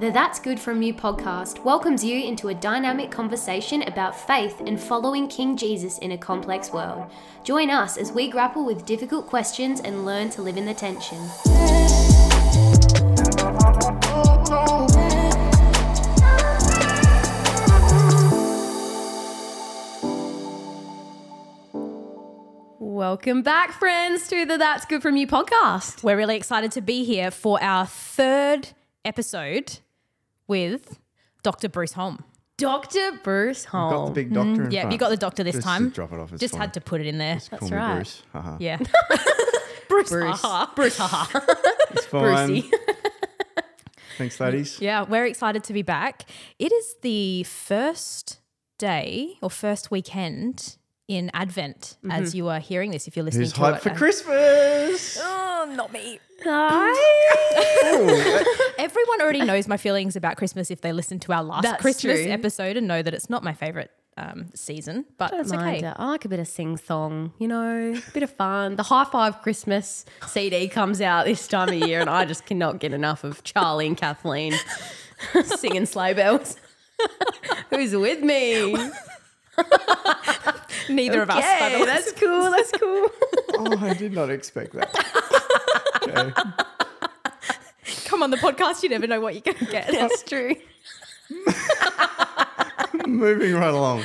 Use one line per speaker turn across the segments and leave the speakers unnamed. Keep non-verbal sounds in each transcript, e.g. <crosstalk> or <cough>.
The That's Good From You podcast welcomes you into a dynamic conversation about faith and following King Jesus in a complex world. Join us as we grapple with difficult questions and learn to live in the tension. Welcome back, friends, to the That's Good From You podcast.
We're really excited to be here for our third episode with Dr. Bruce Holm.
Dr. Bruce Holm.
Got the big doctor in mm-hmm.
Yeah,
front.
you got the doctor this
Just
time.
drop it off. It's
Just
fine.
had to put it in there.
Just call
That's
me
right.
Bruce. Haha.
Yeah. <laughs> Bruce.
Bruce.
haha. <laughs> Bruce. haha.
It's fine.
Brucey. <laughs>
Thanks, ladies.
yeah, we're excited to be back. It is the first day or first weekend in Advent as mm-hmm. you are hearing this, if you're listening
Who's
to
hyped
it.
for Christmas?
Oh, not me. <laughs> Everyone already knows my feelings about Christmas if they listen to our last
That's
Christmas
true.
episode and know that it's not my favorite um, season, but it's
Mind
okay.
it. I like a bit of sing song, you know, a bit of fun. The Hi-5 Christmas CD comes out this time of year, and I just cannot get enough of Charli and Kathleen <laughs> singing sleigh bells. <laughs> Who's with me?
Neither of us, by the
Yeah,
way.
that's cool. That's cool.
oh, I did not expect that. Okay. <laughs>
Come on the podcast, you never know what you're going to get.
That's true. <laughs>
Moving right along.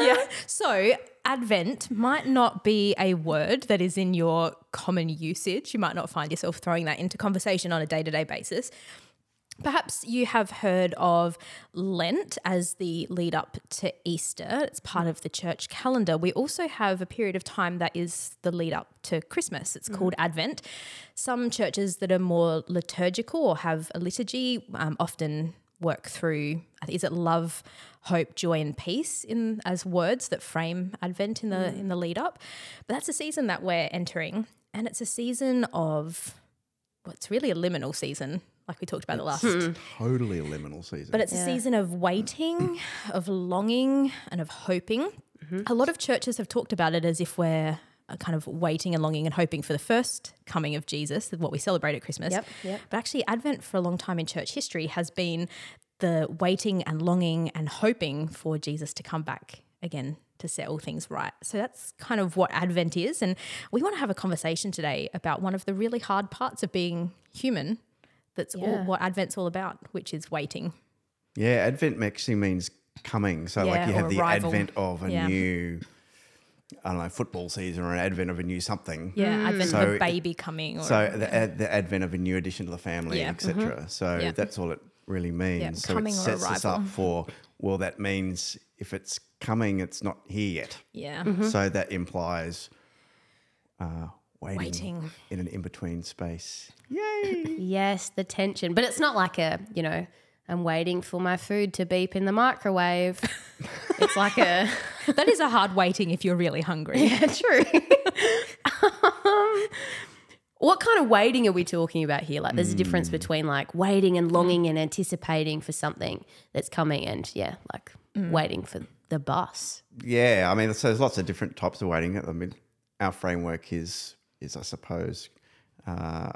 yeah. So, Advent might not be a word that is in your common usage. You might not find yourself throwing that into conversation on a day to day basis. Perhaps you have heard of Lent as the lead up to Easter. It's part of the church calendar. We also have a period of time that is the lead up to Christmas. It's called Advent. Some churches that are more liturgical or have a liturgy um, often work through is it love, hope, joy, and peace in as words that frame Advent in the in the lead up. But that's a season that we're entering, and it's a season of well, it's really a liminal season, like we talked about the last.
Totally a liminal season.
But it's a season of waiting, <clears throat> of longing, and of hoping. A lot of churches have talked about it as if we're uh, kind of waiting and longing and hoping for the first coming of Jesus, what we celebrate at Christmas.
Yep, yep.
But actually, Advent for a long time in church history has been the waiting and longing and hoping for Jesus to come back again to set all things right. So that's kind of what Advent is. And we want to have a conversation today about one of the really hard parts of being human. That's all, what Advent's all about, which is waiting.
yeah, Advent actually means coming. So,
Yeah,
like, you have the
arrival.
advent of a
Yeah.
new, I don't know, football season or an advent of a new something.
Yeah, Advent
So
of a baby coming. Or,
So the, ad, the advent of a new addition to the family,
Yeah.
etc. So
Yeah.
that's all it really means. so
coming
it
or
sets us up for well, that means if it's coming, it's not here yet.
yeah.
So that implies uh, waiting,
Waiting.
in an in between space. <laughs> Yay!
Yes, the tension. But it's not like a, you know, I'm waiting for my food to beep in the microwave. <laughs> it's like a, <laughs>
that is a hard waiting if you're really hungry.
yeah, true. um, what kind of waiting are we talking about here? Like, there's a difference between like waiting and longing and anticipating for something that's coming, and yeah, like waiting for the bus.
yeah, I mean, so there's lots of different types of waiting. I mean, our framework is is I suppose uh,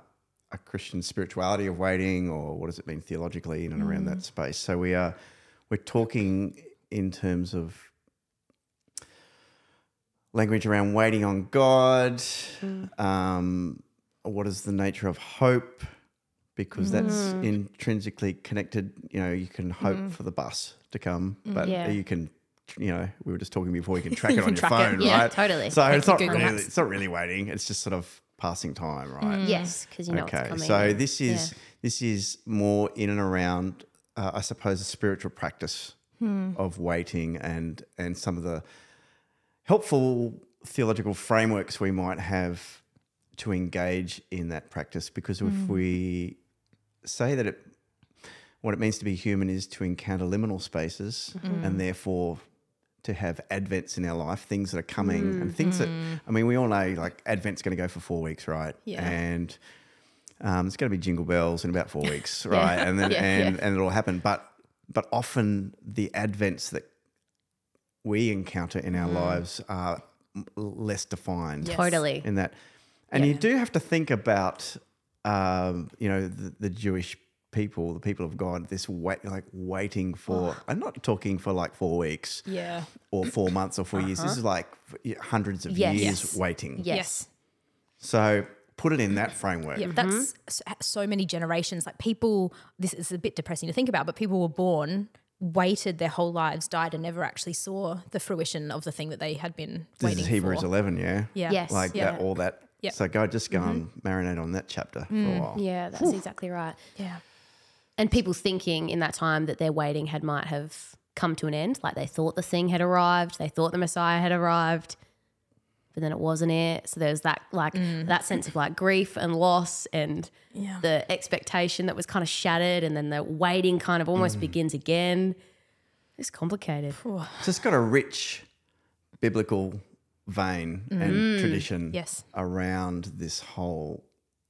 a Christian spirituality of waiting, or what does it mean theologically in and around that space. So we are we're talking in terms of language around waiting on God. Um, what is the nature of hope? Because that's intrinsically connected. You know, you can hope for the bus to come, but
Yeah.
you can, you know, we were just talking before. You can <laughs> track it on your
track it.
phone,
Yeah,
right?
totally.
So
Like
it's not
Google
really,
Maps.
it's not really waiting. It's just sort of passing time, right?
Yes, because you know
okay, so this is this is more in and around, uh, I suppose, a spiritual practice
Hmm.
of waiting and and some of the helpful theological frameworks we might have to engage in that practice. Because
Hmm.
if we say that it, what it means to be human is to encounter liminal spaces
Hmm.
and therefore to have advents in our life, things that are coming
Hmm.
and things that, I mean, we all know like Advent's going to go for four weeks, right?
Yeah.
And um, it's going to be jingle bells in about four weeks, <laughs> right? And then <laughs>
Yeah,
and,
yeah.
and it'll happen. But but often the advents that we encounter in
Mm.
our lives are less defined
totally.
in that. And you do have to think about, um, you know, the, the Jewish people, the people of God, this wait, like waiting for. I'm not talking for like four weeks
Yeah.
or four months or 4 years. This uh-huh. is like hundreds of
Yes.
years
Yes.
waiting.
Yes.
So put it in that framework.
Yeah, that's mm-hmm. so, so many generations. Like people, this is a bit depressing to think about, but people were born, waited their whole lives, died, and never actually saw the fruition of the thing that they had been
This
waiting
is Hebrews
for.
11, yeah.
Yeah.
Yes.
Like
yeah.
that, all that.
Yep.
So go, just go mm-hmm. and marinate on that chapter for a mm. while.
Yeah, that's exactly right.
Yeah.
And people thinking in that time that their waiting had might have come to an end, like they thought the thing had arrived, they thought the Messiah had arrived, but then it wasn't it. So there's that like mm. that sense of like grief and loss and
Yeah.
the expectation that was kind of shattered, and then the waiting kind of almost mm. begins again. It's complicated.
So it's got a rich biblical vein and mm. tradition
Yes.
around this whole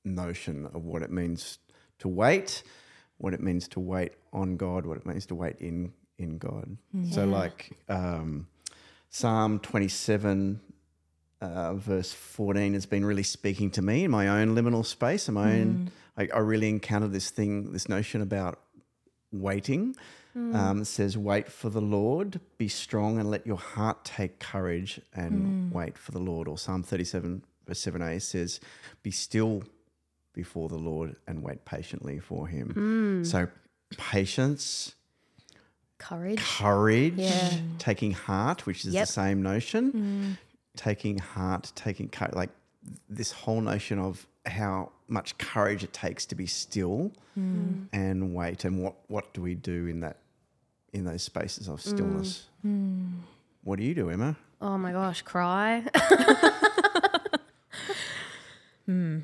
notion of what it means to wait, what it means to wait on God, what it means to wait in in God. So like um, Psalm 27 uh, verse 14 has been really speaking to me in my own liminal space, my own I, I really encountered this thing, this notion about waiting. Um, it says, Wait for the Lord, be strong, and let your heart take courage and wait for the Lord. Or Psalm 37, verse 7a says, Be still before the Lord and wait patiently for him. Mm. So, patience,
Courage.
courage,
Yeah.
taking heart, which is
Yep.
the same notion, mm. taking heart, taking courage, like this whole notion of how much courage it takes to be still mm. and wait, and what what do we do in that in those spaces of stillness? What do you do, Emma?
Oh my gosh, cry. <laughs> Hmm.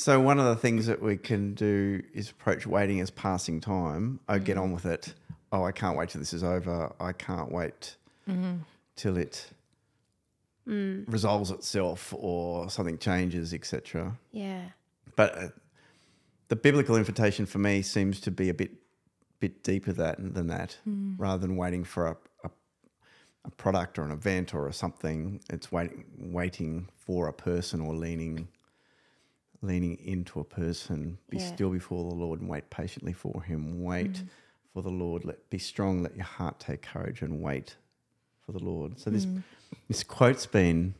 So one of the things that we can do is approach waiting as passing time. Oh, get mm-hmm. on with it. Oh, I can't wait till this is over. I can't wait mm-hmm. till it mm. resolves itself or something changes, etc.
yeah.
But uh, the biblical invitation for me seems to be a bit bit deeper that than that, mm. rather than waiting for a, a a product or an event or a something. It's waiting waiting for a person or leaning leaning into a person. Be
Yeah.
still before the Lord and wait patiently for Him. Wait mm. for the Lord. Let be strong. Let your heart take courage and wait for the Lord. So this mm. this quote's been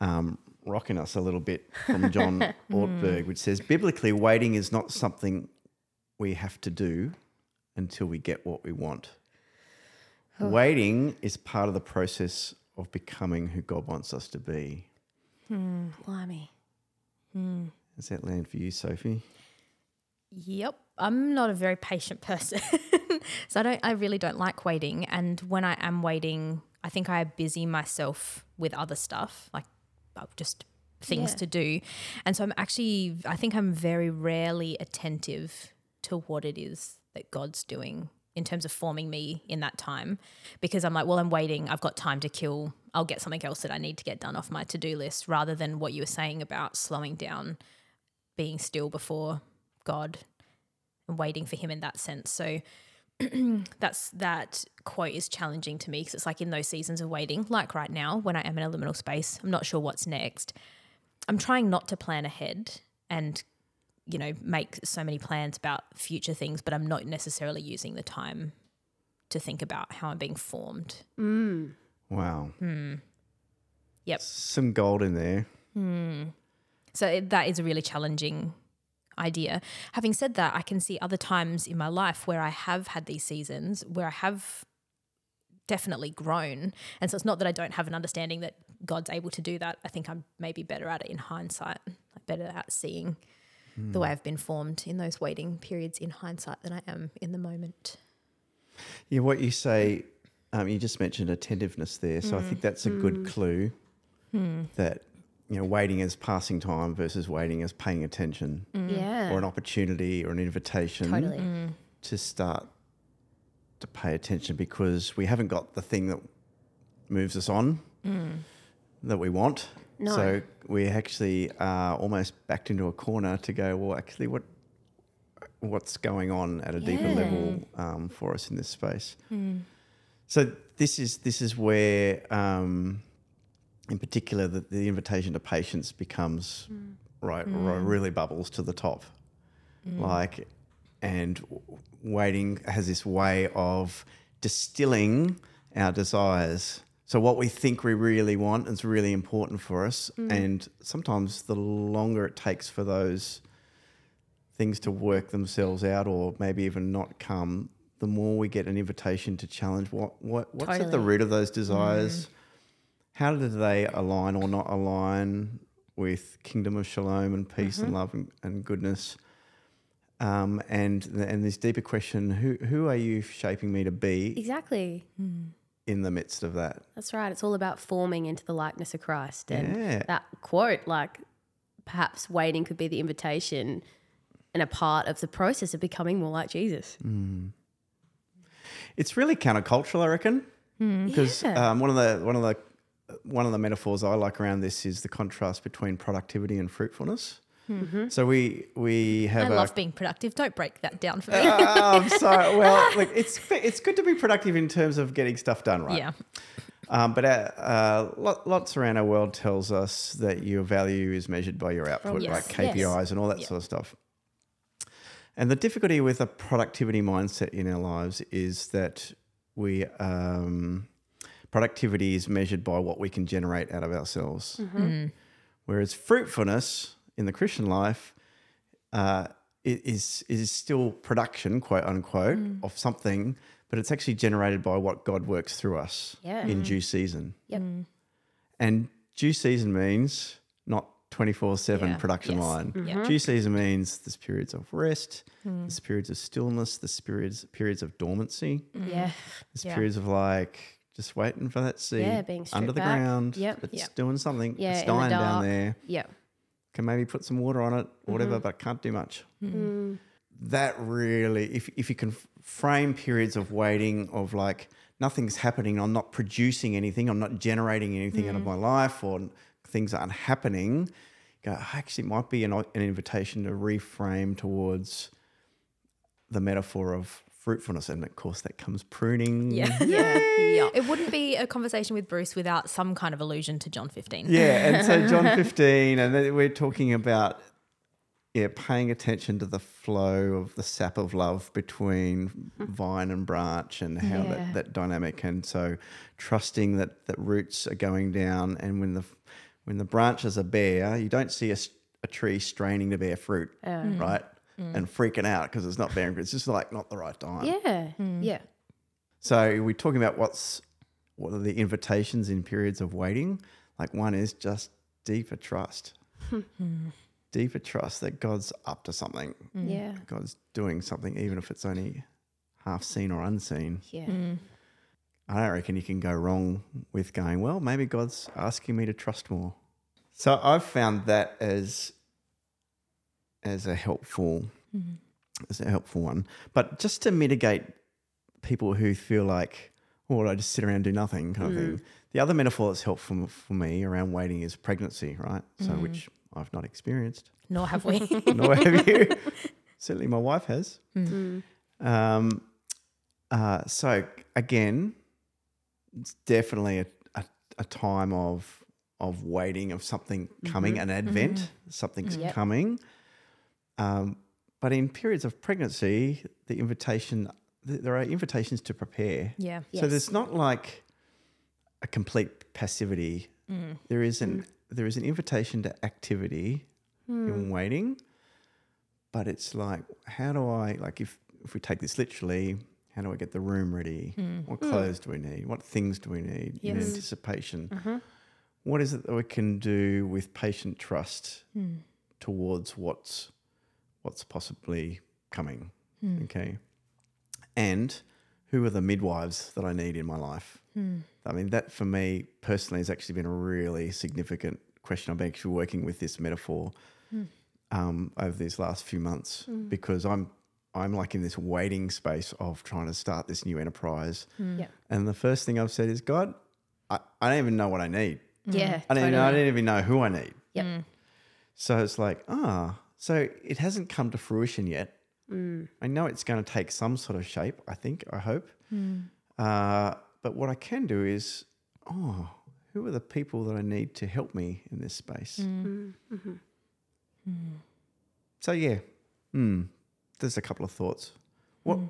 um, rocking us a little bit from John <laughs> Ortberg, which says mm. biblically, waiting is not something we have to do until we get what we want. Waiting is part of the process of becoming who God wants us to be.
Hmm, blimey. Hmm.
Does that land for you, Sophie?
Yep. I'm not a very patient person. <laughs> so I don't I really don't like waiting and when I am waiting, I think I busy myself with other stuff, like uh, just things
Yeah.
to do. And so I'm actually I think I'm very rarely attentive to what it is that God's doing in terms of forming me in that time because I'm like, well, I'm waiting. I've got time to kill. I'll get something else that I need to get done off my to-do list rather than what you were saying about slowing down, being still before God and waiting for him in that sense. So <clears throat> that's that quote is challenging to me because it's like in those seasons of waiting, like right now when I am in a liminal space, I'm not sure what's next. I'm trying not to plan ahead and you know make so many plans about future things, but I'm not necessarily using the time to think about how I'm being formed. Mm.
Wow. Hmm.
Yep.
Some gold in there. Hmm.
So it, that is a really challenging idea. Having said that, I can see other times in my life where I have had these seasons where I have definitely grown. And so it's not that I don't have an understanding that God's able to do that. I think I'm maybe better at it in hindsight, like better at seeing the way hmm. I've been formed in those waiting periods in hindsight than I am in the moment.
Yeah, what you say, um, you just mentioned attentiveness there. So I hmm. think that's a good hmm. clue that, you know, waiting as passing time versus waiting as paying attention
Yeah.
or an opportunity or an invitation
Totally.
to start to pay attention because we haven't got the thing that moves us on that we want.
No.
So we actually are almost backed into a corner to go, well, actually, what what's going on at a deeper level um, for us in this space? So this is this is where, um, in particular, the, the invitation to patience becomes mm. right, mm. right, really bubbles to the top. Mm. Like and waiting has this way of distilling our desires. So what we think we really want is really important for us, and sometimes the longer it takes for those things to work themselves out, or maybe even not come, the more we get an invitation to challenge what what what's at the root of those desires. How do they align or not align with kingdom of shalom and peace and love and, and goodness? Um, and and this deeper question: Who who are you shaping me to be
Exactly.
in the midst of that?
That's right. It's all about forming into the likeness of Christ. And
Yeah.
that quote, like, perhaps waiting could be the invitation and a part of the process of becoming more like Jesus.
It's really countercultural, I reckon, because
Yeah.
um, one of the one of the one of the metaphors I like around this is the contrast between productivity and fruitfulness. So we we
I
have a
love being productive. Don't break that down for me.
oh, I'm <laughs> sorry. Well, look, it's it's good to be productive in terms of getting stuff done, right?
Yeah.
Um, but uh, uh, lo- lots around our world tells us that your value is measured by your output,
yes,
like KPIs
yes.
and all that sort of stuff. And the difficulty with a productivity mindset in our lives is that we um, productivity is measured by what we can generate out of ourselves, mm-hmm. mm. whereas fruitfulness in the Christian life uh, is is still production, quote unquote, mm. of something, but it's actually generated by what God works through us
Yeah.
in mm. due season.
Yep.
And due season means not 24 7 production
Yes.
line. Mm-hmm.
Yeah.
Due season means there's periods of rest, there's periods of stillness, there's periods, periods of dormancy,
Yeah.
there's
Yeah.
periods of like just waiting for that seed
Yeah, being
under the
back.
ground.
Yep.
It's
Yep.
doing something.
Yeah,
it's dying down there.
Yeah.
Can maybe put some water on it, whatever,
Mm-hmm.
but can't do much.
Mm.
That really, if, if you can frame periods of waiting, of like nothing's happening, I'm not producing anything, I'm not generating anything out of my life, or things aren't happening, go, actually, it might be an, an invitation to reframe towards the metaphor of fruitfulness. And of course, that comes pruning.
Yeah. <laughs>
Yeah. yeah.
It wouldn't be a conversation with Bruce without some kind of allusion to John 15.
Yeah, and so <laughs> John 15, and then we're talking about yeah, paying attention to the flow of the sap of love between mm-hmm. vine and branch and how
Yeah.
that, that dynamic and so trusting that that roots are going down and when the when the branches are bare, you don't see a tree straining to bear fruit, mm. right? Mm. And freaking out because it's not bearing fruit. It's just like not the right time.
Yeah. Hmm. Yeah.
So we're talking about what's what are the invitations in periods of waiting. Like one is just deeper trust, hmm. Hmm. deeper trust that God's up to something. Mm.
Yeah.
God's doing something, even if it's only half seen or unseen.
Yeah.
I don't reckon you can go wrong with going. Well, maybe God's asking me to trust more. So I've found that as as a helpful mm-hmm. as a helpful one. But just to mitigate people who feel like, oh, well, I just sit around and do nothing kind of thing. Mm. The other metaphor that's helpful for me around waiting is pregnancy, right? So mm. which I've not experienced,
Nor have we. <laughs>
nor have you. <laughs> Certainly, my wife has. Mm. Um, uh, so again, it's definitely a, a, a time of of waiting of something coming, mm-hmm. an advent, mm-hmm. something's
Yep.
coming. Um, but in periods of pregnancy, the invitation th- there are invitations to prepare.
yeah.
So
Yes.
there's not like a complete passivity. Mm. There is an mm. there is an invitation to activity in hmm. waiting, but it's like how do I like if if we take this literally, how do I get the room ready? Hmm. What hmm. clothes do we need? What things do we need in
Yes.
anticipation? Mm-hmm. What is it that we can do with patient trust towards what's what's possibly coming? Hmm. Okay, and who are the midwives that I need in my life? Hmm. I mean, that for me personally has actually been a really significant question. I've been actually working with this metaphor hmm. um, over these last few months because I'm I'm like in this waiting space of trying to start this new enterprise.
Yeah.
And the first thing I've said is, God, I, I don't even know what I need.
Yeah.
I don't, even, I don't even know who I need.
Yep.
So it's like, ah, so it hasn't come to fruition yet. Mm. I know it's going to take some sort of shape, I think, I hope. Hmm. Uh, but what I can do is, oh, who are the people that I need to help me in this space? Hmm. Mm, mm-hmm. hmm. So, yeah, mm, there's a couple of thoughts. What?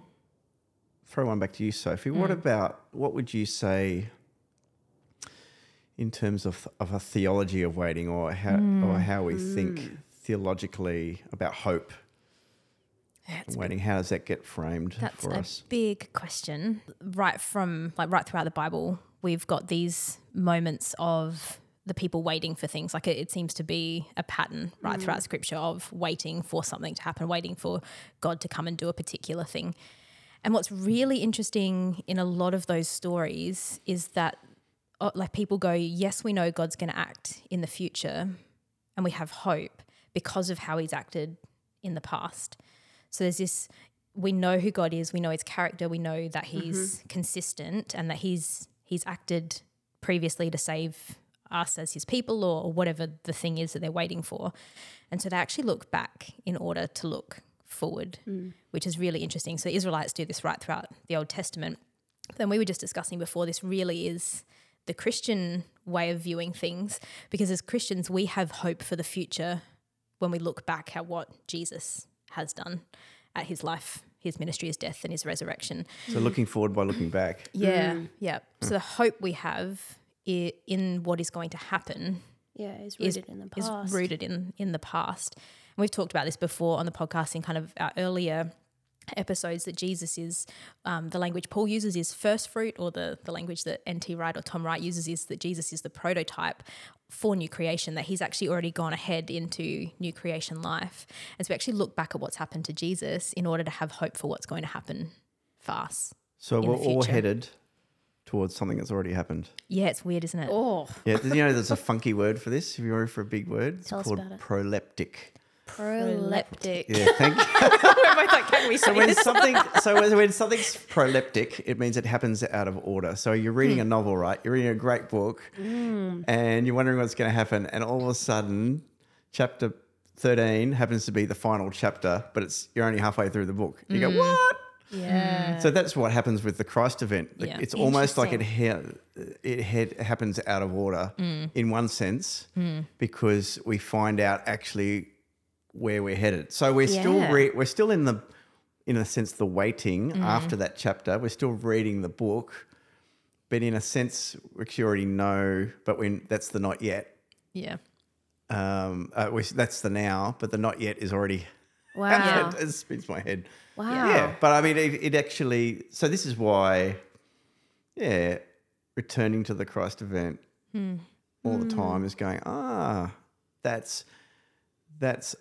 Throw one back to you, Sophie. What about what would you say in terms of of a theology of waiting, or how or how we think theologically about hope and waiting? How does that get framed
That's
for
a
us?
big question. Right from like right throughout the Bible, we've got these moments of the people waiting for things. Like it, it seems to be a pattern right throughout Scripture of waiting for something to happen, waiting for God to come and do a particular thing. And what's really interesting in a lot of those stories is that, uh, like, people go, Yes, we know God's going to act in the future, and we have hope because of how he's acted in the past. So there's this we know who God is, we know his character, we know that he's mm-hmm. consistent and that he's he's acted previously to save us as his people or, or whatever the thing is that they're waiting for. And so they actually look back in order to look forward, mm. which is really interesting. So the Israelites do this right throughout the Old Testament. Then we were just discussing before this really is the Christian way of viewing things because as Christians we have hope for the future when we look back at what Jesus has done at his life, his ministry, his death, and his resurrection.
So looking forward by looking back.
Yeah, mm. yeah. So the hope we have in what is going to happen
Yeah,
is,
rooted in the past.
is
past.
rooted in in the past. And we've talked about this before on the podcast in kind of our earlier episodes that Jesus is um, the language Paul uses is first fruit, or the the language that N.T. Wright or Tom Wright uses is that Jesus is the prototype for new creation. That he's actually already gone ahead into new creation life. And so we actually look back at what's happened to Jesus in order to have hope for what's going to happen for us.
So
in
we're
the
all headed towards something that's already happened.
Yeah, it's weird, isn't it?
Oh,
Yeah, you know, there's a funky word for this. If you're ready for a big word, it's
Tell us
called
about it.
proleptic.
Proleptic.
Yeah, thank you. <laughs>
We're both like, can we
So when
this? <laughs>
something, so when, when something's proleptic, it means it happens out of order. So you're reading
Hmm.
a novel, right? You're reading a great book, and you're wondering what's going to happen, and all of a sudden, chapter thirteen happens to be the final chapter, but it's you're only halfway through the book. You
Hmm.
go, what?
Yeah.
So that's what happens with the Christ event. Like,
Yeah.
It's almost like it ha- it had, happens out of order
Mm.
in one sense because we find out actually where we're headed. So we're still re- we're still in the in a sense the waiting
Mm.
after that chapter. We're still reading the book, but in a sense which you already know, but when that's the not yet.
Yeah.
Um, uh, we, that's the now, but the not yet is already. <laughs>
Wow.
it spins my head.
Wow.
Yeah, but I mean, it, it actually. So this is why, yeah, returning to the Christ event all the time is going. Ah, that's that's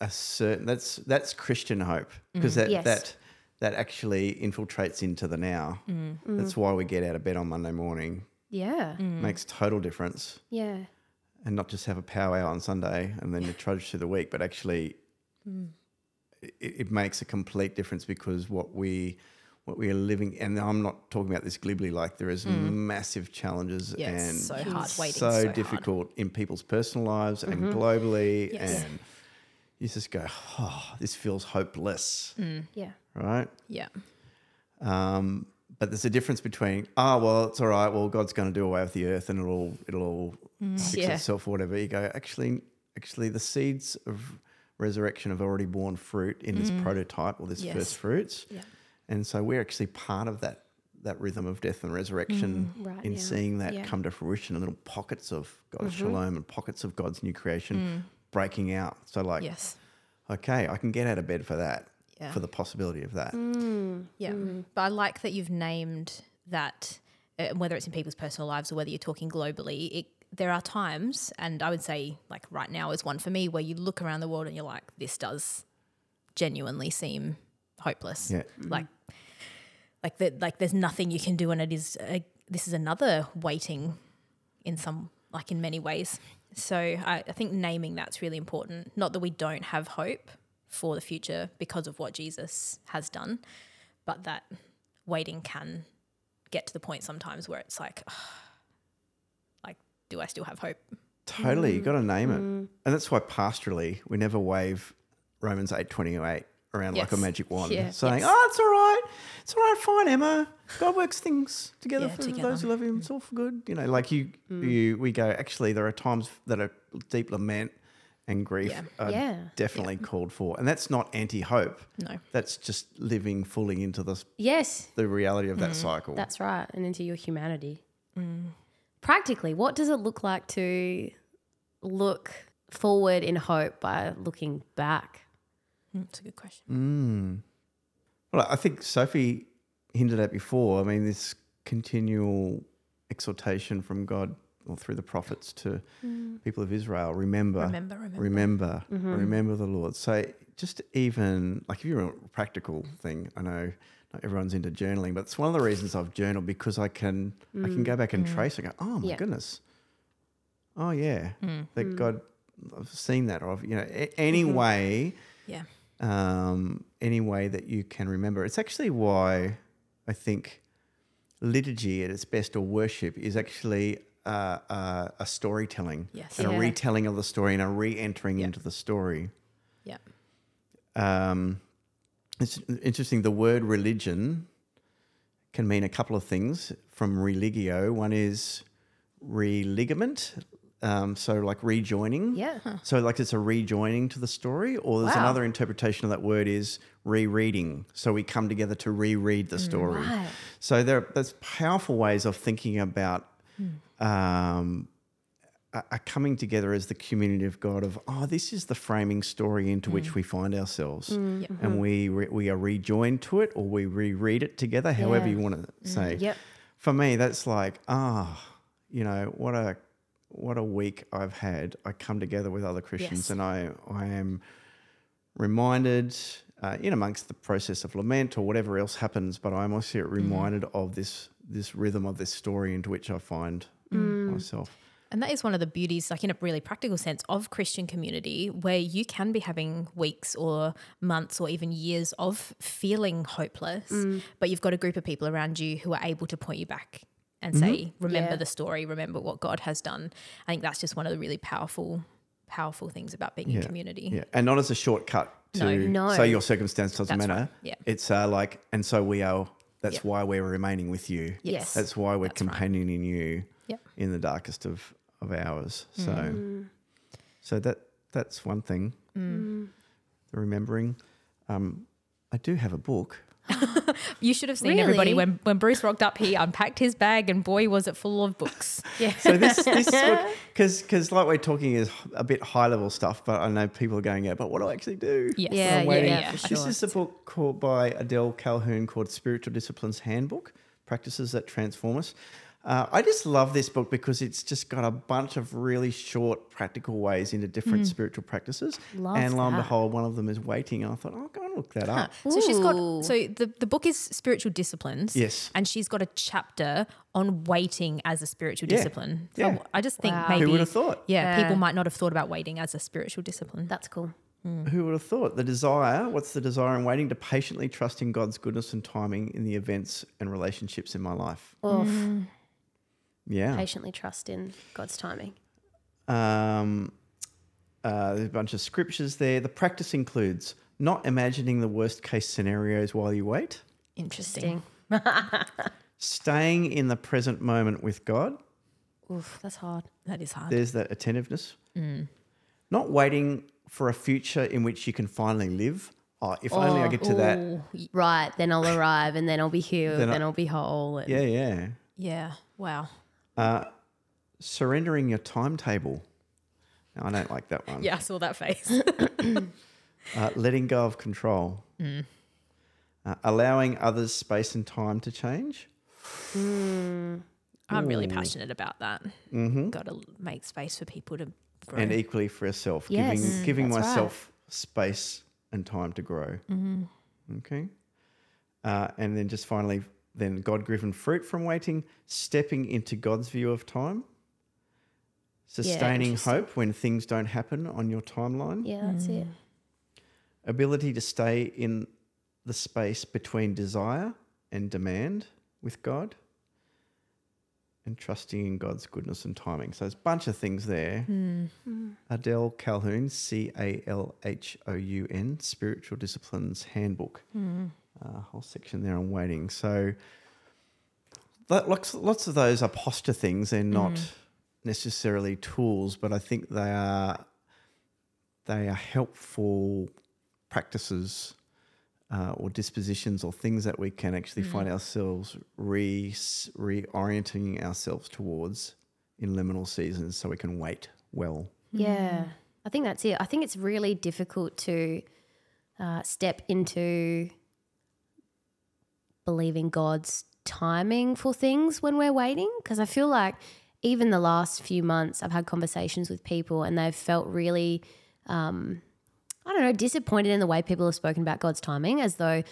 a certain that's that's Christian hope because mm. that
Yes.
that that actually infiltrates into the now. Mm. That's mm. why we get out of bed on Monday morning.
Yeah.
Makes total difference,
Yeah.
and not just have a powwow on Sunday and then you trudge through the week, but actually it, it makes a complete difference because what we what we are living and I'm not talking about this glibly like there is massive challenges
Yeah,
and
so hard waiting.
so,
So, hard.
difficult in people's personal lives and mm-hmm. globally
Yes.
and you just go oh this feels hopeless mm,
Yeah.
right
Yeah.
um, but there's a difference between ah well it's all right well God's going to do away with the earth and it'll it'll all mm, fix
Yeah.
itself or whatever you go actually actually the seeds of resurrection have already borne fruit in this mm. prototype or this
Yes.
first fruits
Yeah.
and so we're actually part of that that rhythm of death and resurrection
Right
in
now.
seeing that
Yeah.
come to fruition in little pockets of God's mm-hmm. shalom and pockets of God's new creation breaking out so like
Yes.
okay I can get out of bed for that
Yeah.
for the possibility of that mm,
Yeah. Mm. But I like that you've named that, uh, whether it's in people's personal lives or whether you're talking globally, it, there are times, and I would say like right now is one for me, where you look around the world and you're like, this does genuinely seem hopeless.
Yeah. Mm-hmm.
Like, like that, like there's nothing you can do, and it is, a, this is another waiting in some, like in many ways. So I, I think naming that's really important. Not that we don't have hope for the future because of what Jesus has done, but that waiting can get to the point sometimes where it's like, like, do I still have hope?
Totally, you got to name it, mm. and that's why pastorally we never wave Romans eight twenty eight around like a magic wand,
Yeah.
saying,
Yes.
"Oh, it's all right, it's all right, fine, Emma. God works things together
Yeah,
for
together.
those who love Him. It's all for good." You know, like you, mm. you, we go. Actually, there are times that are deep lament, and grief
Yeah.
are
Yeah.
definitely called for. And that's not anti hope.
No.
That's just living fully into this
Yes,
the reality of that mm. cycle.
that's right. And into your humanity. Mm. Practically, what does it look like to look forward in hope by looking back?
Mm, That's a good question. Mm.
Well, I think Sophie hinted at before. I mean, this continual exhortation from God or through the prophets to mm. people of Israel remember,
Remember, remember.
remember, mm-hmm. remember the Lord. So, just even like if you're a practical thing, I know not everyone's into journaling, but it's one of the reasons I've journaled because I can I can mm. go back and trace and go, oh my
Yeah.
goodness, oh yeah, that God, I've seen that, or I've, you know, a- mm-hmm. any way
Yeah.
Um, any way that you can remember. It's actually why I think liturgy at its best or worship is actually uh, uh, a storytelling
Yes.
and a retelling of the story and a re-entering into the story.
Yeah.
Um, it's interesting. The word religion can mean a couple of things from religio. One is religament, um, so like rejoining.
Yeah.
So like it's a rejoining to the story, or there's
Wow.
another interpretation of that word is rereading. So we come together to reread the story.
Right.
So there, there's powerful ways of thinking about um, a, a coming together as the community of God. Of oh, this is the framing story into which we find ourselves, and we re, we are rejoined to it, or we reread it together. However
Yeah.
you want to say.
Yep.
For me, that's like ah, you know what a what a week I've had. I come together with other Christians,
Yes.
and I I am reminded uh, in amongst the process of lament or whatever else happens, but I'm also mm. reminded of this this rhythm of this story into which I find mm. myself.
And that is one of the beauties, like in a really practical sense, of Christian community, where you can be having weeks or months or even years of feeling hopeless, mm. but you've got a group of people around you who are able to point you back and say, remember
Yeah.
the story, remember what God has done. I think that's just one of the really powerful, powerful things about being in community.
Yeah, and not as a shortcut to
No.
No.
so your circumstance doesn't
That's
matter.
right. Yeah.
it's uh, like, and so we are. That's
Yep.
why we're remaining with you.
Yes.
that's why we're
That's right.
companioning you
Yep.
in the darkest of of hours. So,
Mm.
so that that's one thing.
Mm.
The remembering. Um, I do have a book. <laughs>
You should have seen everybody when, when Bruce rocked up, he unpacked his bag and boy, was it full of books. <laughs>
Yeah.
So this this <laughs> because because like we're talking is a bit high level stuff, but I know people are going, yeah, but what do I actually do?
Yes.
Yeah,
I'm
yeah, yeah, for
This
sure.
is a book called by Adele Calhoun called Spiritual Disciplines Handbook: Practices That Transform Us. Uh, I just love this book because it's just got a bunch of really short, practical ways into different mm. spiritual practices.
Love
and lo and behold, one of them is waiting. And I thought, oh, I'll go and look that up.
So she's
Ooh.
got so the, the book is spiritual disciplines.
Yes.
And she's got a chapter on waiting as a spiritual
Yeah.
discipline. So
Yeah.
I just think
Wow.
maybe
Who would have thought?
Yeah,
Yeah.
people might not have thought about waiting as a spiritual discipline.
That's cool. Hmm.
Who would have thought? The desire, what's the desire in waiting to patiently trust in God's goodness and timing in the events and relationships in my life?
Oof. Hmm.
Yeah.
Patiently trust in God's timing.
Um, uh, there's a bunch of scriptures there. The practice includes not imagining the worst case scenarios while you wait,
Interesting.
Interesting. <laughs>
staying in the present moment with God.
Oof, that's hard.
That is hard.
There's that attentiveness. Not waiting for a future in which you can finally live. Oh, if only I get to that.
Right, then I'll arrive and then I'll be healed,
Then
then,
I-
I'll be whole. And
Yeah, yeah.
Yeah. Wow.
Surrendering your timetable. Now, I don't like that one.
Yeah, I saw that face. <coughs>
Uh, letting go of control. Uh, allowing others space and time to change.
I'm really passionate about that. Mm-hmm. Got to make space for people to grow.
and equally for yourself,
Yes,
giving giving
that's right.
myself space and time to grow. Okay, uh, and then just finally, then God-given fruit from waiting, stepping into God's view of time, sustaining
interesting.
hope when things don't happen on your timeline,
yeah, that's it. Mm.
ability to stay in the space between desire and demand with God. And trusting in God's goodness and timing. So there's a bunch of things there. Hmm. Mm. Adele Calhoun, C A L H O U N, Spiritual Disciplines Handbook. Hmm. Uh, whole section there on waiting. So that, lots, lots of those are posture things. They're not necessarily tools, but I think they are they are helpful practices uh, or dispositions or things that we can actually find ourselves re reorienting ourselves towards in liminal seasons, so we can wait well.
Yeah, I think that's it. I think it's really difficult to uh, step into believing God's timing for things when we're waiting because I feel like even the last few months I've had conversations with people and they've felt really um, I don't know disappointed in the way people have spoken about God's timing as though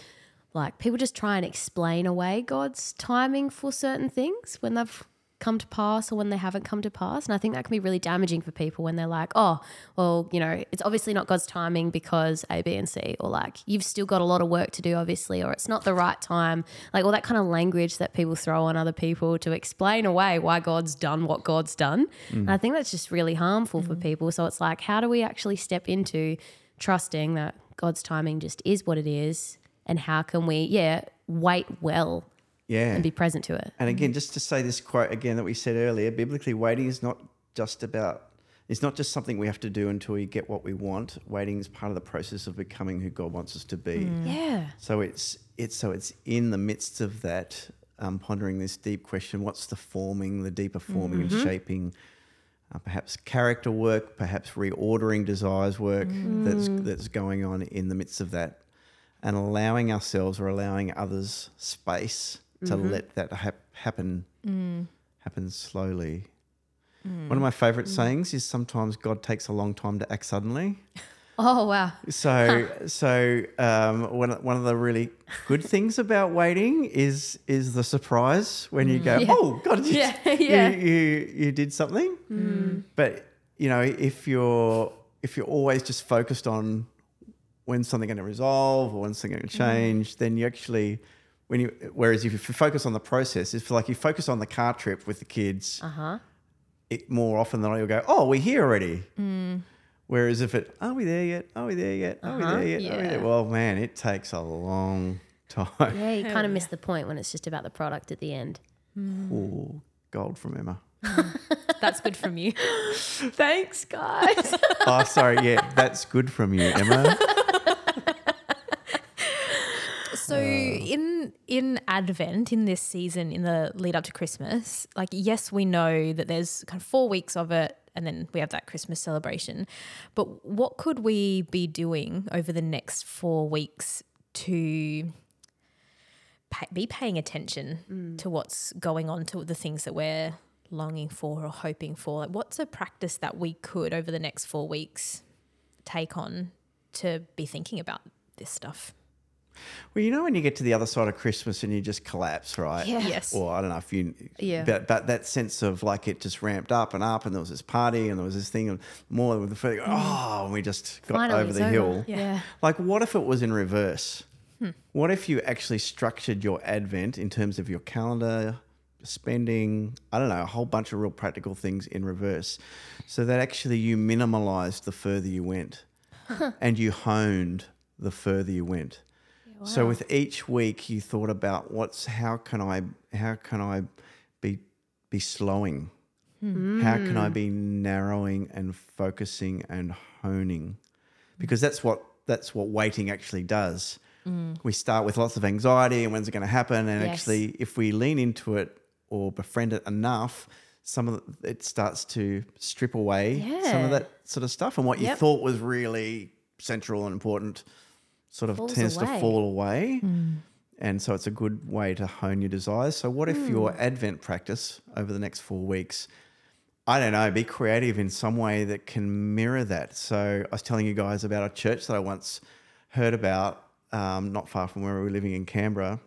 like people just try and explain away God's timing for certain things when they've come to pass or when they haven't come to pass. And I think that can be really damaging for people when they're like, oh, well, you know, it's obviously not God's timing because A, B, and C, or like you've still got a lot of work to do, obviously, or it's not the right time. Like all that kind of language that people throw on other people to explain away why God's done what God's done. And I mm. think that's just really harmful for mm. people. So it's like, how do we actually step into trusting that God's timing just is what it is? And how can we, yeah, wait well
Yeah.
and be present to it?
And again, just to say this quote again that we said earlier, biblically, waiting is not just about, it's not just something we have to do until we get what we want. Waiting is part of the process of becoming who God wants us to be.
Yeah.
So it's it's so it's in the midst of that, um, pondering this deep question: What's the forming, the deeper forming and shaping? Uh, perhaps character work, perhaps reordering desires work that's that's going on in the midst of that, and allowing ourselves or allowing others space to mm-hmm. let that hap- happen mm. happen slowly. Mm. One of my favorite mm. sayings is sometimes God takes a long time to act suddenly. <laughs>
Oh, wow.
So, <laughs> so um, one of- one of the really good things about waiting is is the surprise when you go, <laughs> oh God, you,
Yeah, yeah.
you, you you did something. But you know, if you're if you're always just focused on when something going to resolve or when something going to change, then you actually when you whereas if you focus on the process, if like you focus on the car trip with the kids.
Uh huh.
It more often than not, you'll go, oh, we're here already. Whereas if it, are we there yet? Are we there yet? Are we
Uh-huh,
there yet? Are we there? Well, man, it takes a long time.
Yeah, you kind of miss the point when it's just about the product at the end.
Ooh, gold from Emma.
That's good from you. <laughs>
Thanks, guys. <laughs>
oh, sorry. Yeah, that's good from you, Emma. <laughs>
So in in Advent, in this season, in the lead up to Christmas, like yes, we know that there's kind of four weeks of it, and then we have that Christmas celebration. But what could we be doing over the next four weeks to pay, be paying attention mm. to what's going on, to the things that we're longing for or hoping for? Like, what's a practice that we could over the next four weeks take on to be thinking about this stuff?
Well, you know when you get to the other side of Christmas and you just collapse, right?
Yeah.
Yes.
Or I don't know if you,
Yeah.
but, but that sense of like it just ramped up and up, and there was this party, and there was this thing, and more with the feeling, oh, and we just got
Finally,
over
it's
the
over.
hill.
Yeah.
Like, what if it was in reverse?
Hmm.
What if you actually structured your Advent in terms of your calendar, spending, I don't know, a whole bunch of real practical things in reverse, so that actually you minimalized the further you went, and you honed the further you went. So with each week, you thought about what's how can I how can I be be slowing? Hmm. How can I hmm. be narrowing and focusing and honing? Because that's what that's what waiting actually does. Mm. We start with lots of anxiety and when's it going to happen? And
Yes.
actually, if we lean into it or befriend it enough, some of the, it starts to strip away some of that sort of stuff. And what you
Yep.
thought was really central and important sort of
Falls
tends to fall away. And so it's a good way to hone your desires. So, what if your Advent practice over the next four weeks, I don't know, be creative in some way that can mirror that? So, I was telling you guys about a church that I once heard about, um, not far from where we were living in Canberra.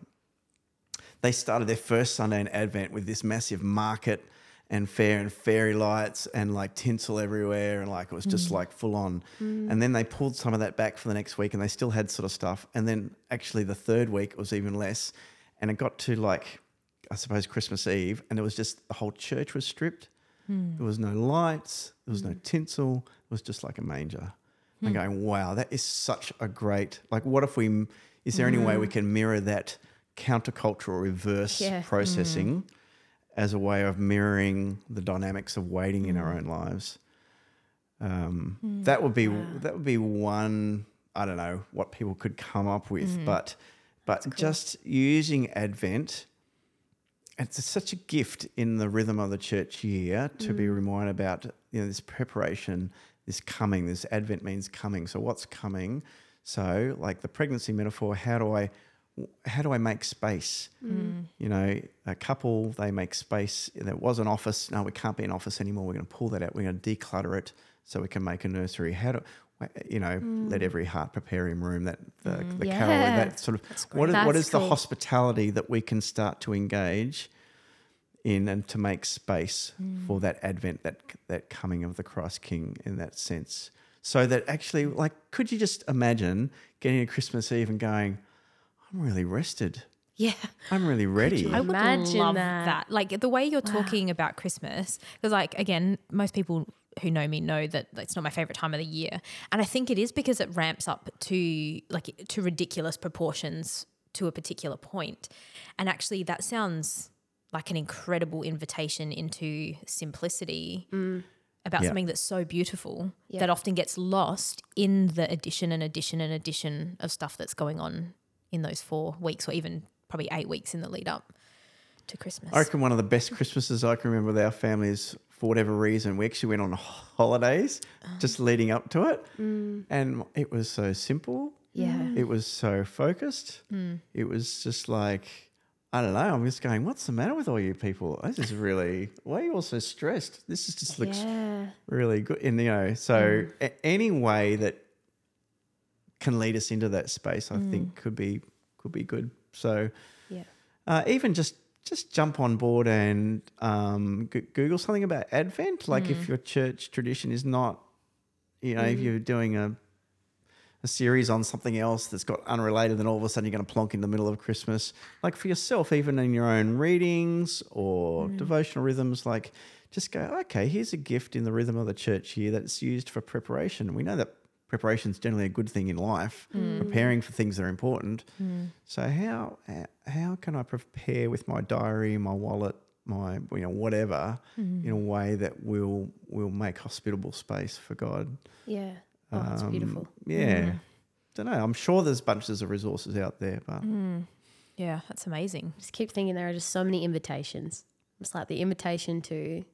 They started their first Sunday in Advent with this massive market and fair and fairy lights and like tinsel everywhere and like it was just mm. like full on. Mm. And then they pulled some of that back for the next week and they still had sort of stuff. And then actually the third week was even less. And it got to like I suppose Christmas Eve and it was just the whole church was stripped. Hmm. There was no lights, there was no hmm. tinsel, it was just like a manger. I'm hmm. going, wow, that is such a great like what if we is there any way we mm. can mirror that countercultural reverse
Yeah.
processing as a way of mirroring the dynamics of waiting in our own mm. lives. Um, hmm. That would be that would be one. I don't know what people could come up with, mm-hmm. but but just using Advent. It's such a gift in the rhythm of the church year to be mm. reminded about you know this preparation, this coming. This Advent means coming. So what's coming? So like the pregnancy metaphor, how do I how do I make space? You know, a couple they make space. There was an office. No, we can't be an office anymore. We're going to pull that out. We're going to declutter it so we can make a nursery. How do you know? Let every heart prepare him room. That the, the carol. That sort of what is, what is the hospitality that we can start to engage in and to make space for that advent, that that coming of the Christ King in that sense. So that actually, like, could you just imagine getting a Christmas Eve and going, I'm really rested.
Yeah.
I'm really ready.
I would
Imagine
love
that.
that. Like the way you're talking about Christmas, because like again, most people who know me know that it's not my favorite time of the year, and I think it is because it ramps up to like to ridiculous proportions to a particular point. point, and actually that sounds like an incredible invitation into simplicity. Mm. About
Yeah.
something that's so beautiful
Yeah.
that often gets lost in the addition and addition and addition of stuff that's going on in those four weeks or even probably eight weeks in the lead up to Christmas.
I reckon one of the best Christmases I can remember with our family is for whatever reason, we actually went on holidays just ah. leading up to it. Mm. And it was so simple.
Yeah. Mm.
It was so focused. Mm. It was just like, I don't know. I'm just going, what's the matter with all you people? This is really, why are you all so stressed? This is just looks
Yeah.
really good. And, you know, so a- any way that can lead us into that space, I think could be, could be good. So,
Yeah.
uh, even just just jump on board and um, g- Google something about Advent. Like if your church tradition is not, you know, if you're doing a a series on something else that's got unrelated, then all of a sudden you're going to plonk in the middle of Christmas. Like for yourself, even in your own readings or devotional rhythms, like just go, okay, here's a gift in the rhythm of the church here that's used for preparation. We know that preparation is generally a good thing in life, hmm. preparing for things that are important. Hmm. So how how can I prepare with my diary, my wallet, my you know whatever, hmm. in a way that will will make hospitable space for God?
Yeah. Oh, that's
Um,
beautiful.
Yeah. Don't know. I'm sure there's bunches of resources out there, but
yeah, that's amazing.
Just keep thinking there are just so many invitations. It's like the invitation to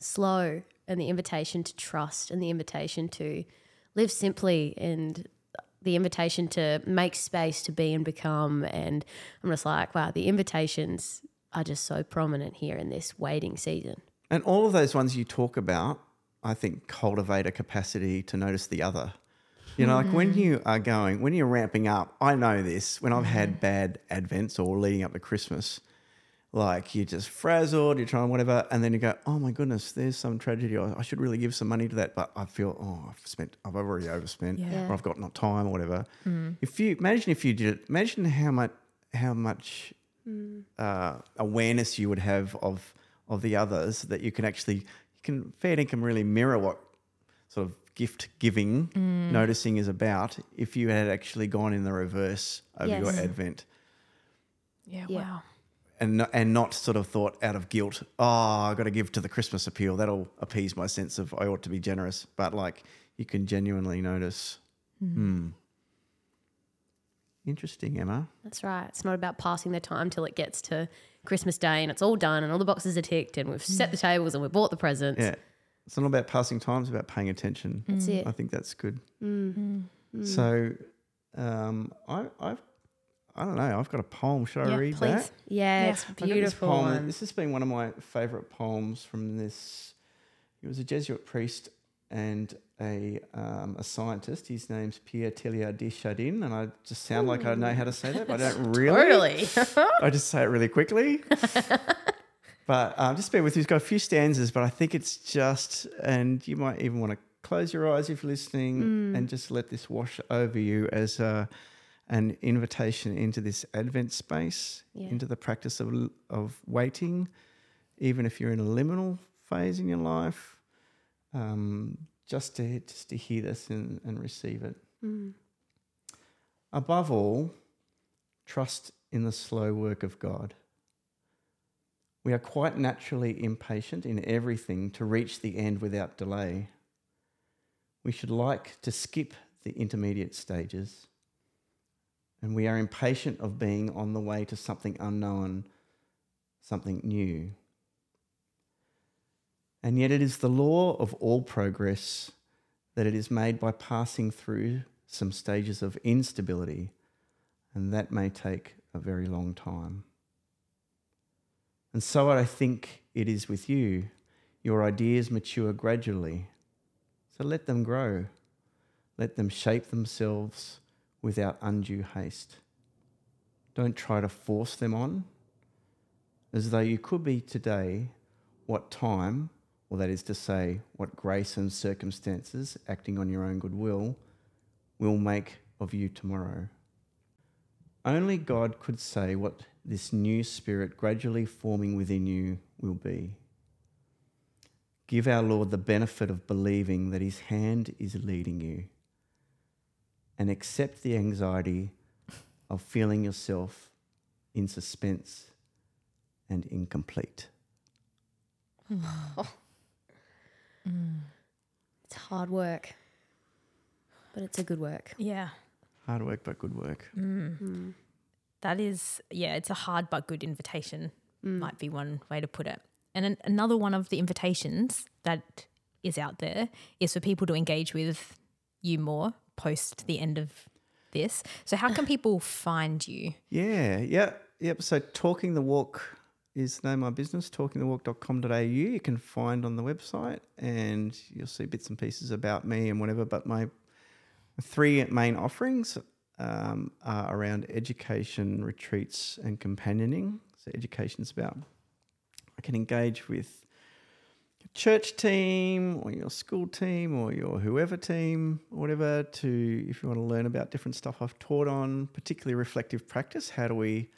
slow and the invitation to trust and the invitation to live simply and the invitation to make space to be and become. And I'm just like, wow, the invitations are just so prominent here in this waiting season.
and all of those ones you talk about, I think cultivate a capacity to notice the other. You know, like when mm. you are going, when you're ramping up, I know this, when I've had mm. bad advents or leading up to Christmas, like you're just frazzled, you're trying whatever, and then you go, oh my goodness, there's some tragedy. I I should really give some money to that, but I feel, oh, I've spent, I've already overspent,
Yeah.
or I've got not time or whatever. Mm. If you imagine if you did, it, imagine how much, how much mm. uh, awareness you would have of of the others that you can actually, you can fair income really mirror what sort of gift giving, mm. noticing is about. If you had actually gone in the reverse over your advent
Yeah,
Yeah.
wow.
And not, and not sort of thought out of guilt. Oh, I got to give to the Christmas appeal. That'll appease my sense of I ought to be generous. But like you can genuinely notice. Hmm. hmm. Interesting, Emma.
That's right. It's not about passing the time till it gets to Christmas Day and it's all done and all the boxes are ticked and we've set the hmm. tables and we've bought the presents.
Yeah, it's not about passing time. It's about paying attention.
That's it.
I think that's good. Mm. Mm. Mm. So, um, I, I've, I don't know. I've got a poem. Should I read
please.
that?
Yeah,
Yeah.
it's a
I've got this
beautiful.
poem. This has been one of my favourite poems from this. He was a Jesuit priest and a um, a scientist. His name's Pierre Teilhard de Chardin, and I just sound like I know how to say that, but I don't <laughs> really.
Totally. <laughs>
I just say it really quickly. <laughs> but um, just bear with me. He's got a few stanzas, but I think it's just, and you might even want to close your eyes if you're listening and just let this wash over you as a, an invitation into this Advent space,
Yeah.
into the practice of, of waiting, even if you're in a liminal phase in your life, um, just to just to hear this and, and receive it. Above all, trust in the slow work of God. We are quite naturally impatient in everything to reach the end without delay. we should like to skip the intermediate stages, and we are impatient of being on the way to something unknown, something new. And yet, it is the law of all progress that it is made by passing through some stages of instability, and that may take a very long time. And so I think it is with you. Your ideas mature gradually. So let them grow. Let them shape themselves without undue haste. Don't try to force them on, as though you could be today what time, or that is to say, what grace and circumstances acting on your own goodwill will make of you tomorrow. Only God could say what this new spirit gradually forming within you will be. Give our Lord the benefit of believing that His hand is leading you and accept the anxiety of feeling yourself in suspense and incomplete. Oh.
It's hard work, but it's a good work.
Yeah.
Hard work, but good work. Mm.
That is, yeah, it's a hard but good invitation, mm. might be one way to put it. And an, another one of the invitations that is out there is for people to engage with you more post the end of this. So, how can people find you?
Yeah, yeah, yep. So Talking the Walk is the name of my business, talkingthewalk.com.au. You can find on the website and you'll see bits and pieces about me and whatever. But my three main offerings um, are around education, retreats, and companioning. So education is about I can engage with church team or your school team or your whoever team or whatever to if you want to learn about different stuff I've taught on, particularly reflective practice. How do we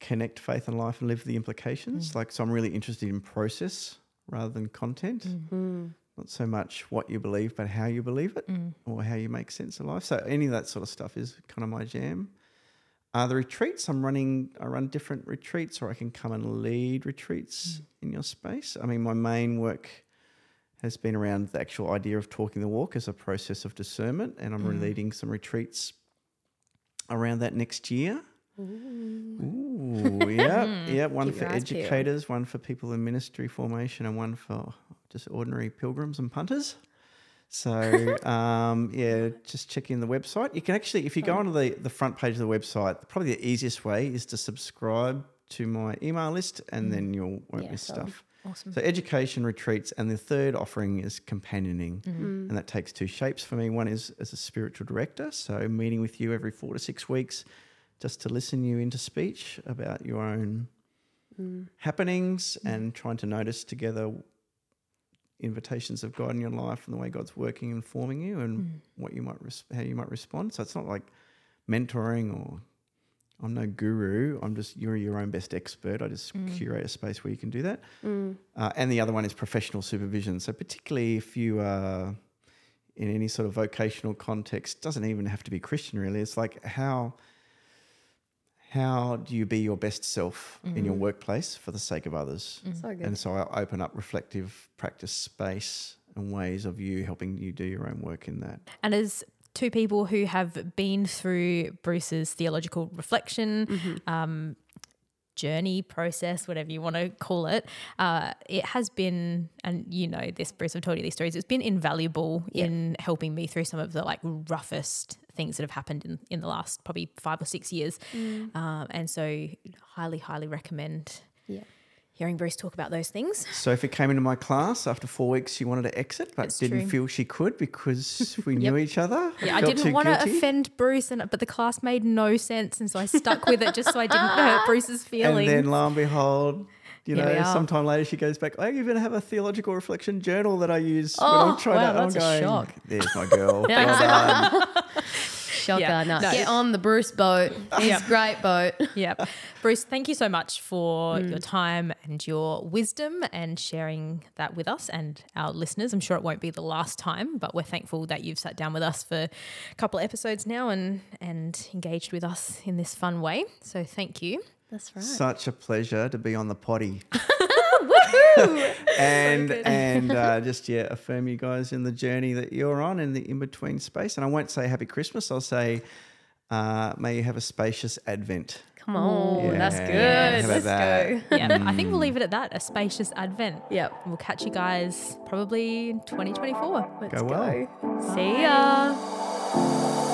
connect faith and life and live the implications? Mm. Like so I'm really interested in process rather than content. Mm-hmm. Not so much what you believe, but how you believe it mm. or how you make sense of life. So any of that sort of stuff is kind of my jam. Uh, the retreats I'm running, I run different retreats, or I can come and lead retreats in your space. I mean, my main work has been around the actual idea of talking the walk as a process of discernment, and I'm leading some retreats around that next year. Ooh, yeah, <laughs> yeah. One
Keep
for
eyes peeled.
educators, one for people in ministry formation, and one for just ordinary pilgrims and punters. So <laughs> um, yeah, just check in the website. You can actually, if you go onto the the front page of the website, probably the easiest way is to subscribe to my email list, and mm. then you'll won't
Yeah,
miss
solid.
stuff.
Awesome.
So education retreats, and the third offering is companioning, mm-hmm. mm. and that takes two shapes for me. One is as a spiritual director, so meeting with you every four to six weeks, just to listen you into speech about your own mm. happenings and trying to notice together invitations of God in your life and the way God's working and forming you and hmm. what you might res- how you might respond. So it's not like mentoring or I'm no guru. I'm just you're your own best expert. I just hmm. curate a space where you can do that. Hmm. Uh, and the other one is professional supervision. So particularly if you are in any sort of vocational context, doesn't even have to be Christian really. It's like how how do you be your best self in your workplace for the sake of others?
So good.
And so I open up reflective practice space and ways of you helping you do your own work in that.
And as two people who have been through Bruce's theological reflection,
Mm-hmm.
um, journey, process, whatever you want to call it, uh, it has been, and you know this, Bruce, I've told you these stories, it's been invaluable in helping me through some of the like roughest things that have happened in, in the last probably five or six years.
Mm.
Um, and so highly, highly recommend
Yeah.
Hearing Bruce talk about those things.
Sophie came into my class after four weeks. She wanted to exit, but
It's
didn't
true.
feel she could because <laughs> we knew each other.
Yeah, I
Felt
didn't want to offend Bruce, and but the class made no sense, and so I stuck with it just so I didn't hurt <laughs> Bruce's feelings.
And then lo and behold, you
Here
know, sometime later she goes back. Oh, I even have a theological reflection journal that I use when
Oh,
I'm trying
wow,
to. I'm
that's a
going,
shock.
There's my girl. <laughs> done.
Shocker.
Yeah,
No,
no.
Get on the Bruce boat. <laughs> A great boat. <laughs>
yep. Bruce, thank you so much for
Mm.
your time and your wisdom and sharing that with us and our listeners. I'm sure it won't be the last time, but we're thankful that you've sat down with us for a couple of episodes now and and engaged with us in this fun way. So thank you.
That's right.
Such a pleasure to be on the potty. <laughs>
Woohoo! <laughs>
and and uh, <laughs> just yeah, affirm you guys in the journey that you're on in the in between space. And I won't say Happy Christmas. I'll say, uh, may you have a spacious Advent.
Come on, that's
Yeah.
good.
How about
Let's
that?
go.
yeah, I think we'll leave it at that. A spacious advent.
Yep.
We'll catch you guys probably in 2024.
Let's
Go well.
go. See ya.